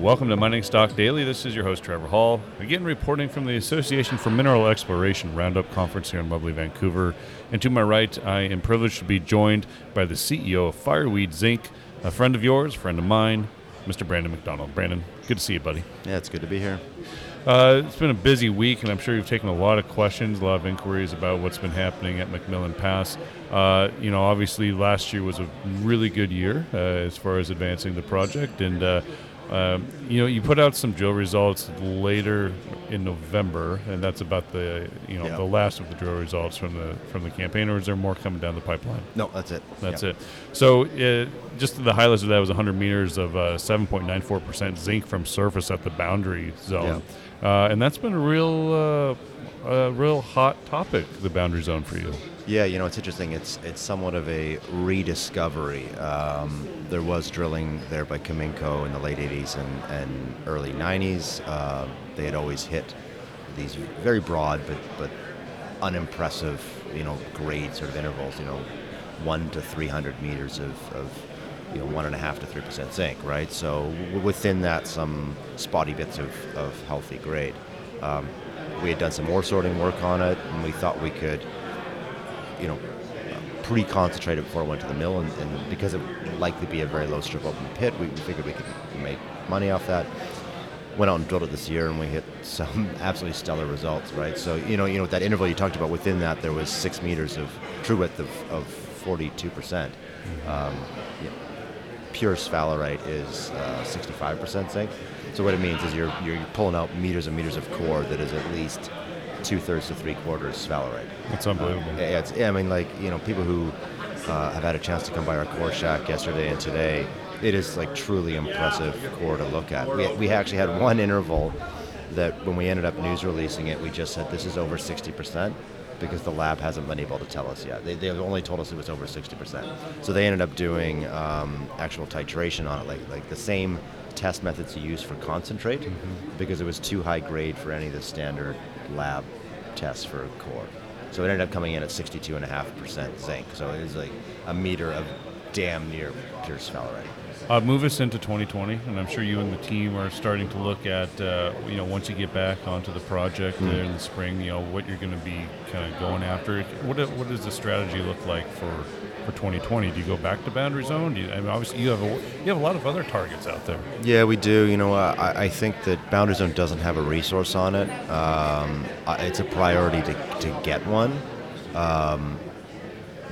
Welcome to Mining Stock Daily. This is your host, Trevor Hall. Again, reporting from the Association for Mineral Exploration Roundup Conference here in lovely Vancouver. And to my right, I am privileged to be joined by the CEO of Fireweed Zinc, a friend of yours, friend of mine, Mr. Brandon McDonald. Brandon, good to see you, buddy. Yeah, it's good to be here. Uh, it's been a busy week, and I'm sure you've taken a lot of questions, a lot of inquiries about what's been happening at Macmillan Pass. Uh, you know, obviously, last year was a really good year uh, as far as advancing the project, and uh, um, you know, you put out some drill results later in November, and that's about the you know Yeah. the last of the drill results from the from the campaign. Or is there more coming down the pipeline? No, that's it. That's Yeah. it. So, uh, just the highlights of that was 100 meters of uh, 7.94% zinc from surface at the boundary zone, uh, and that's been a real, uh, a real hot topic. The boundary zone for you. Yeah, you know, it's interesting. It's it's somewhat of a rediscovery. Um, there was drilling there by Cominco in the late 80s and, and early 90s. Uh, they had always hit these very broad but, but unimpressive, you know, grade sort of intervals, you know, one to 300 meters of, of you know, one and a half to three percent zinc, right? So w- within that, some spotty bits of, of healthy grade. Um, we had done some ore sorting work on it, and we thought we could you know, pre-concentrate it before it went to the mill, and, and because it would likely be a very low strip open pit, we, we figured we could make money off that. Went out and drilled it this year, and we hit some absolutely stellar results, right? So you know, you know that interval you talked about. Within that, there was six meters of true width of, of 42 percent. Um, yeah, pure sphalerite is uh, 65% zinc. So what it means is you're you're pulling out meters and meters of core that is at least two thirds to three quarters sphalerite. That's unbelievable. Yeah, it's, yeah, I mean, like you know, people who uh, have had a chance to come by our core shack yesterday and today, it is like truly impressive core to look at. We, we actually had one interval that when we ended up news releasing it, we just said this is over 60% because the lab hasn't been able to tell us yet. They, they've only told us it was over 60%. So they ended up doing um, actual titration on it, like like the same test methods you use for concentrate, because it was too high grade for any of the standard lab tests for core. So it ended up coming in at 62.5% zinc. So it is like a meter of damn near pure sphalerite. Uh, move us into 2020, and I'm sure you and the team are starting to look at, uh, you know, once you get back onto the project Hmm. there in the spring, you know, what you're going to be kind of going after. What, what does the strategy look like for, for 2020? Do you go back to boundary zone? Do you, I mean, obviously, you have a, you have a lot of other targets out there. Yeah, we do. You know, uh, I, I think that Boundary Zone doesn't have a resource on it. Um, it's a priority to, to get one. Um,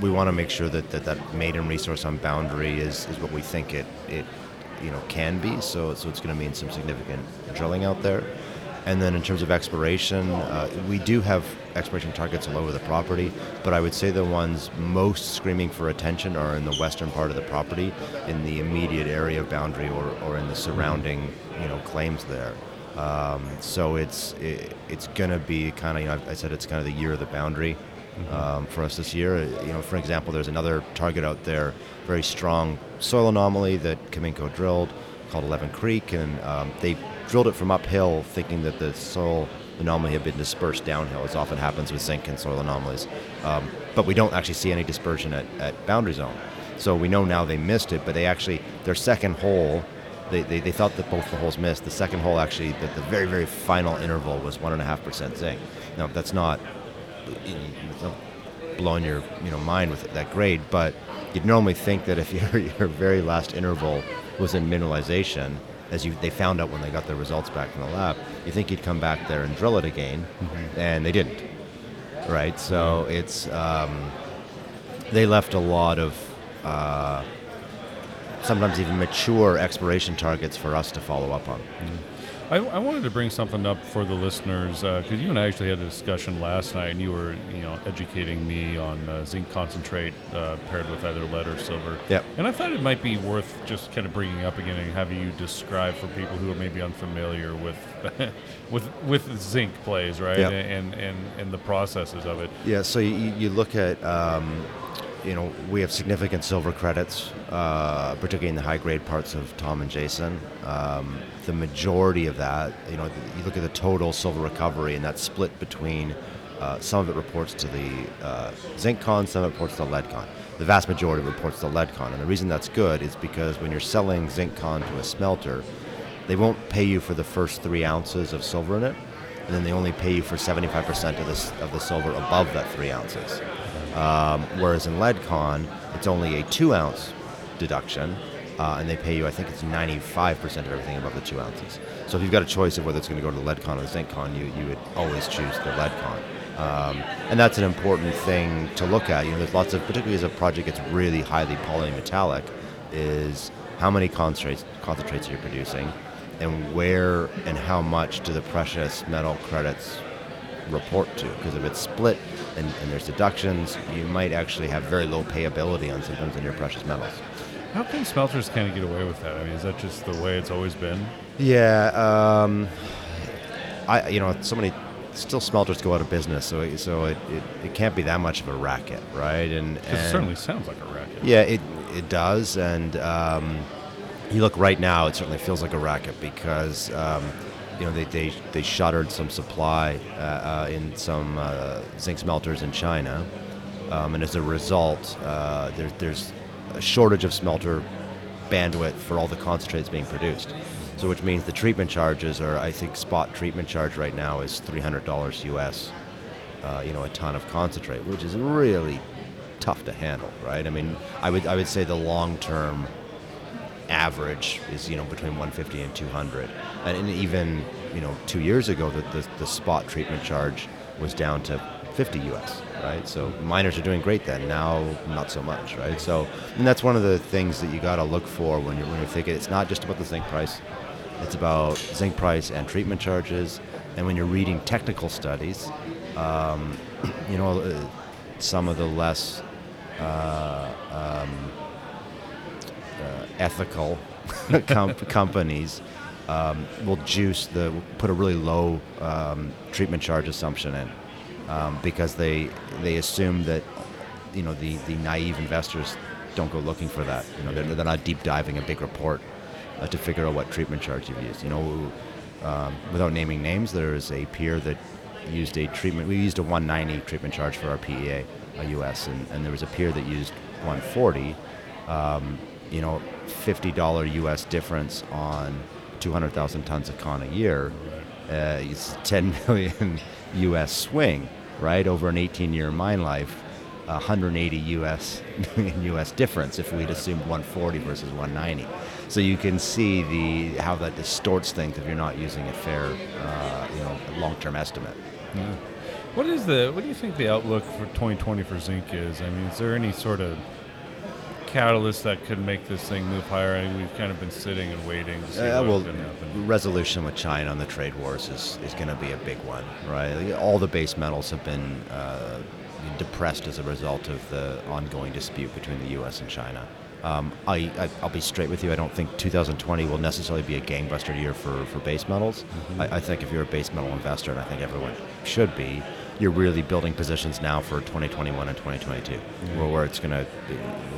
we want to make sure that, that that maiden resource on Boundary is, is what we think it, it you know can be. So so it's going to mean some significant drilling out there. And then in terms of exploration, uh, we do have exploration targets all over the property, but I would say the ones most screaming for attention are in the western part of the property, in the immediate area of boundary or, or in the surrounding you know claims there. Um, so it's it, it's going to be kind of you know I said it's kind of the year of the boundary um, for us this year. You know, for example, there's another target out there, very strong soil anomaly that Cominco drilled called Eleven Creek, and um, they drilled it from uphill, thinking that the soil anomaly had been dispersed downhill, as often happens with zinc and soil anomalies. Um, but we don't actually see any dispersion at, at boundary zone. So we know now they missed it, but they actually their second hole. They, they, they thought that both the holes missed. The second hole actually, that the very very final interval was one and a half percent zinc. Now that's not blowing your you know mind with that grade, but you'd normally think that if your your very last interval was in mineralization, as you they found out when they got their results back from the lab, you think you'd come back there and drill it again, and they didn't. Right, so it's um, they left a lot of uh, sometimes even mature exploration targets for us to follow up on. I, I wanted to bring something up for the listeners because you and I actually had a discussion last night, and you were, you know, educating me on uh, zinc concentrate uh, paired with either lead or silver. Yep. And I thought it might be worth just kind of bringing up again and having you describe for people who are maybe unfamiliar with with with zinc plays, right? Yep. And and and the processes of it. Yeah, so you, you look at, um, you know, we have significant silver credits, uh, particularly in the high grade parts of Tom and Jason. Um, the majority of that, you know, you look at the total silver recovery, and that's split between uh, some of it reports to the uh, zinc con, some of it reports to the lead con. The vast majority reports to the lead con, and the reason that's good is because when you're selling zinc con to a smelter, they won't pay you for the first three ounces of silver in it, and then they only pay you for 75% of the, of the silver above that three ounces. Um, whereas in LeadCon, it's only a two ounce deduction, uh, and they pay you, I think it's 95% of everything above the two ounces. So if you've got a choice of whether it's going to go to the LeadCon or the ZinCon, you, you would always choose the LeadCon. Um, and that's an important thing to look at. You know, there's lots of, particularly as a project gets really highly polymetallic, is how many concentrates, concentrates you're producing, and where and how much do the precious metal credits report to. Because if it's split and, and, there's deductions, you might actually have very low payability on sometimes on your precious metals. How can smelters kind of get away with that? I mean, is that just the way it's always been? Yeah, um, I you know so many still smelters go out of business, so it, so it, it, it can't be that much of a racket, right? And, and it certainly sounds like a racket. Yeah, it it does, and um, you look right now, it certainly feels like a racket because. Um, you know, they, they, they shuttered some supply uh, uh, in some uh, zinc smelters in China. Um, and as a result, uh, there, there's a shortage of smelter bandwidth for all the concentrates being produced. So, which means the treatment charges are, I think, spot treatment charge right now is $300 US, uh, you know, a ton of concentrate, which is really tough to handle, right? I mean, I would, I would say the long term average is, you know, between 150 and 200. And, even, you know, two years ago, the, the, the spot treatment charge was down to 50 US, right? So miners are doing great then. Now, not so much, right? So, and that's one of the things that you got to look for when you're when you're thinking. It's not just about the zinc price; it's about zinc price and treatment charges. And when you're reading technical studies, um, you know, uh, some of the less uh, um, ethical com- companies um, will juice the put a really low um, treatment charge assumption in um, because they they assume that you know the, the naive investors don't go looking for that. You know, they're, they're not deep diving a big report uh, to figure out what treatment charge you've used. You know, um, without naming names, there is a peer that used a treatment. We used a 190 treatment charge for our PEA, a US, and, and there was a peer that used 140. You know, $50 US difference on 200,000 tons of con a year. Uh, it's 10 million US swing, right, over an 18 year mine life. 180 US US difference if we'd assumed 140 versus 190. So you can see the how that distorts things if you're not using a fair, uh, you know, long-term estimate. Yeah. What is the what do you think the outlook for 2020 for zinc is? I mean, is there any sort of catalyst that could make this thing move higher? I we've kind of been sitting and waiting to see uh, well, resolution with China on the trade wars is, is going to be a big one, right? All the base metals have been uh, depressed as a result of the ongoing dispute between the U.S. and China. Um, I, I, will be straight with you. I don't think 2020 will necessarily be a gangbuster year for, for base metals. Mm-hmm. I, I, think if you're a base metal investor, and I think everyone should be, you're really building positions now for 2021 and 2022, mm-hmm. where, where it's going to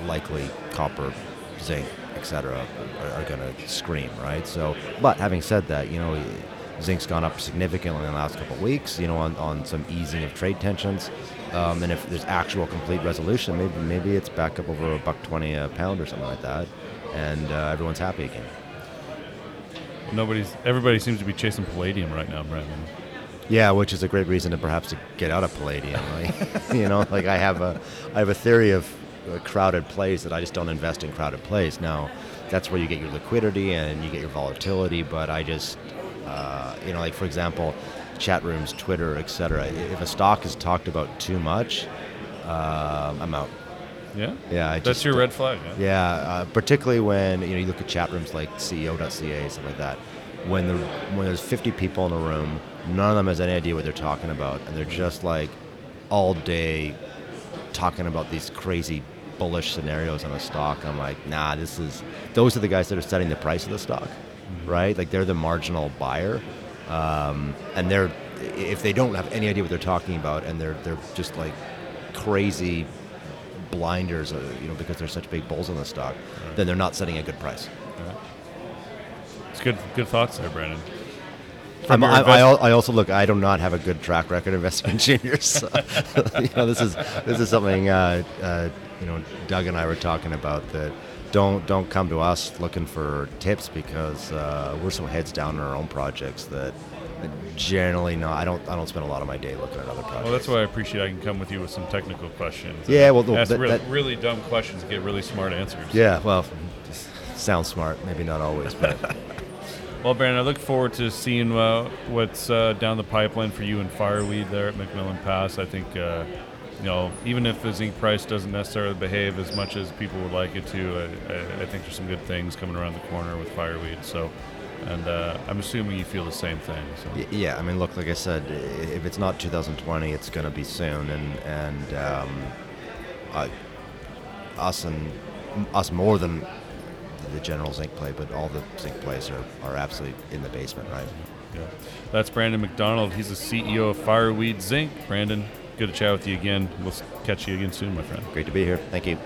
likely copper, zinc, etc. are, are going to scream, right? So, but having said that, you know, zinc's gone up significantly in the last couple of weeks, you know, on, on some easing of trade tensions. Um, and if there's actual complete resolution, maybe maybe it's back up over a buck twenty a pound or something like that, and uh, everyone's happy again. Nobody's. Everybody seems to be chasing palladium right now, Brandon. Yeah, which is a great reason to perhaps to get out of palladium. Like, you know, like I have a, I have a theory of uh, crowded plays that I just don't invest in crowded plays. Now, that's where you get your liquidity and you get your volatility. But I just, uh, you know, like for example, chat rooms, Twitter, etc. If a stock is talked about too much, uh, I'm out. Yeah, yeah. I That's your red flag. Yeah, yeah uh, particularly when you know you look at chat rooms like CEO.ca, stuff like that. When the when there's 50 people in a room, none of them has any idea what they're talking about, and they're just like all day talking about these crazy bullish scenarios on a stock. I'm like, nah, this is those are the guys that are setting the price of the stock, mm-hmm. right? Like they're the marginal buyer, um, and they're if they don't have any idea what they're talking about, and they're they're just like crazy blinders, uh, you know, because they're such big bulls on the stock, right. then they're not setting a good price. It's good good thoughts there, Brandon. I'm- I, I, I also look. I do not have a good track record investing in juniors. So, you know, this is this is something uh, uh, you know Doug and I were talking about that. Don't don't come to us looking for tips because uh, we're so heads down in our own projects that generally no. I don't I don't spend a lot of my day looking at other projects. Well, that's why I appreciate I can come with you with some technical questions. Yeah, well, ask that- real- that- really dumb questions and get really smart answers. Yeah, well, sounds smart. Maybe not always, but Well, Brandon, I look forward to seeing uh, what's uh, down the pipeline for you and Fireweed there at Macmillan Pass. I think, uh, you know, even if the zinc price doesn't necessarily behave as much as people would like it to, I, I, think there's some good things coming around the corner with Fireweed. So, and uh, I'm assuming you feel the same thing. So. Yeah, I mean, look, like I said, if it's not 2020, it's going to be soon, and and um, I, us and us more than the general zinc play, but all the zinc plays are, are absolutely in the basement, right? Yeah. That's Brandon McDonald. He's the CEO of Fireweed Zinc. Brandon, good to chat with you again. We'll catch you again soon, my friend. Great to be here. Thank you.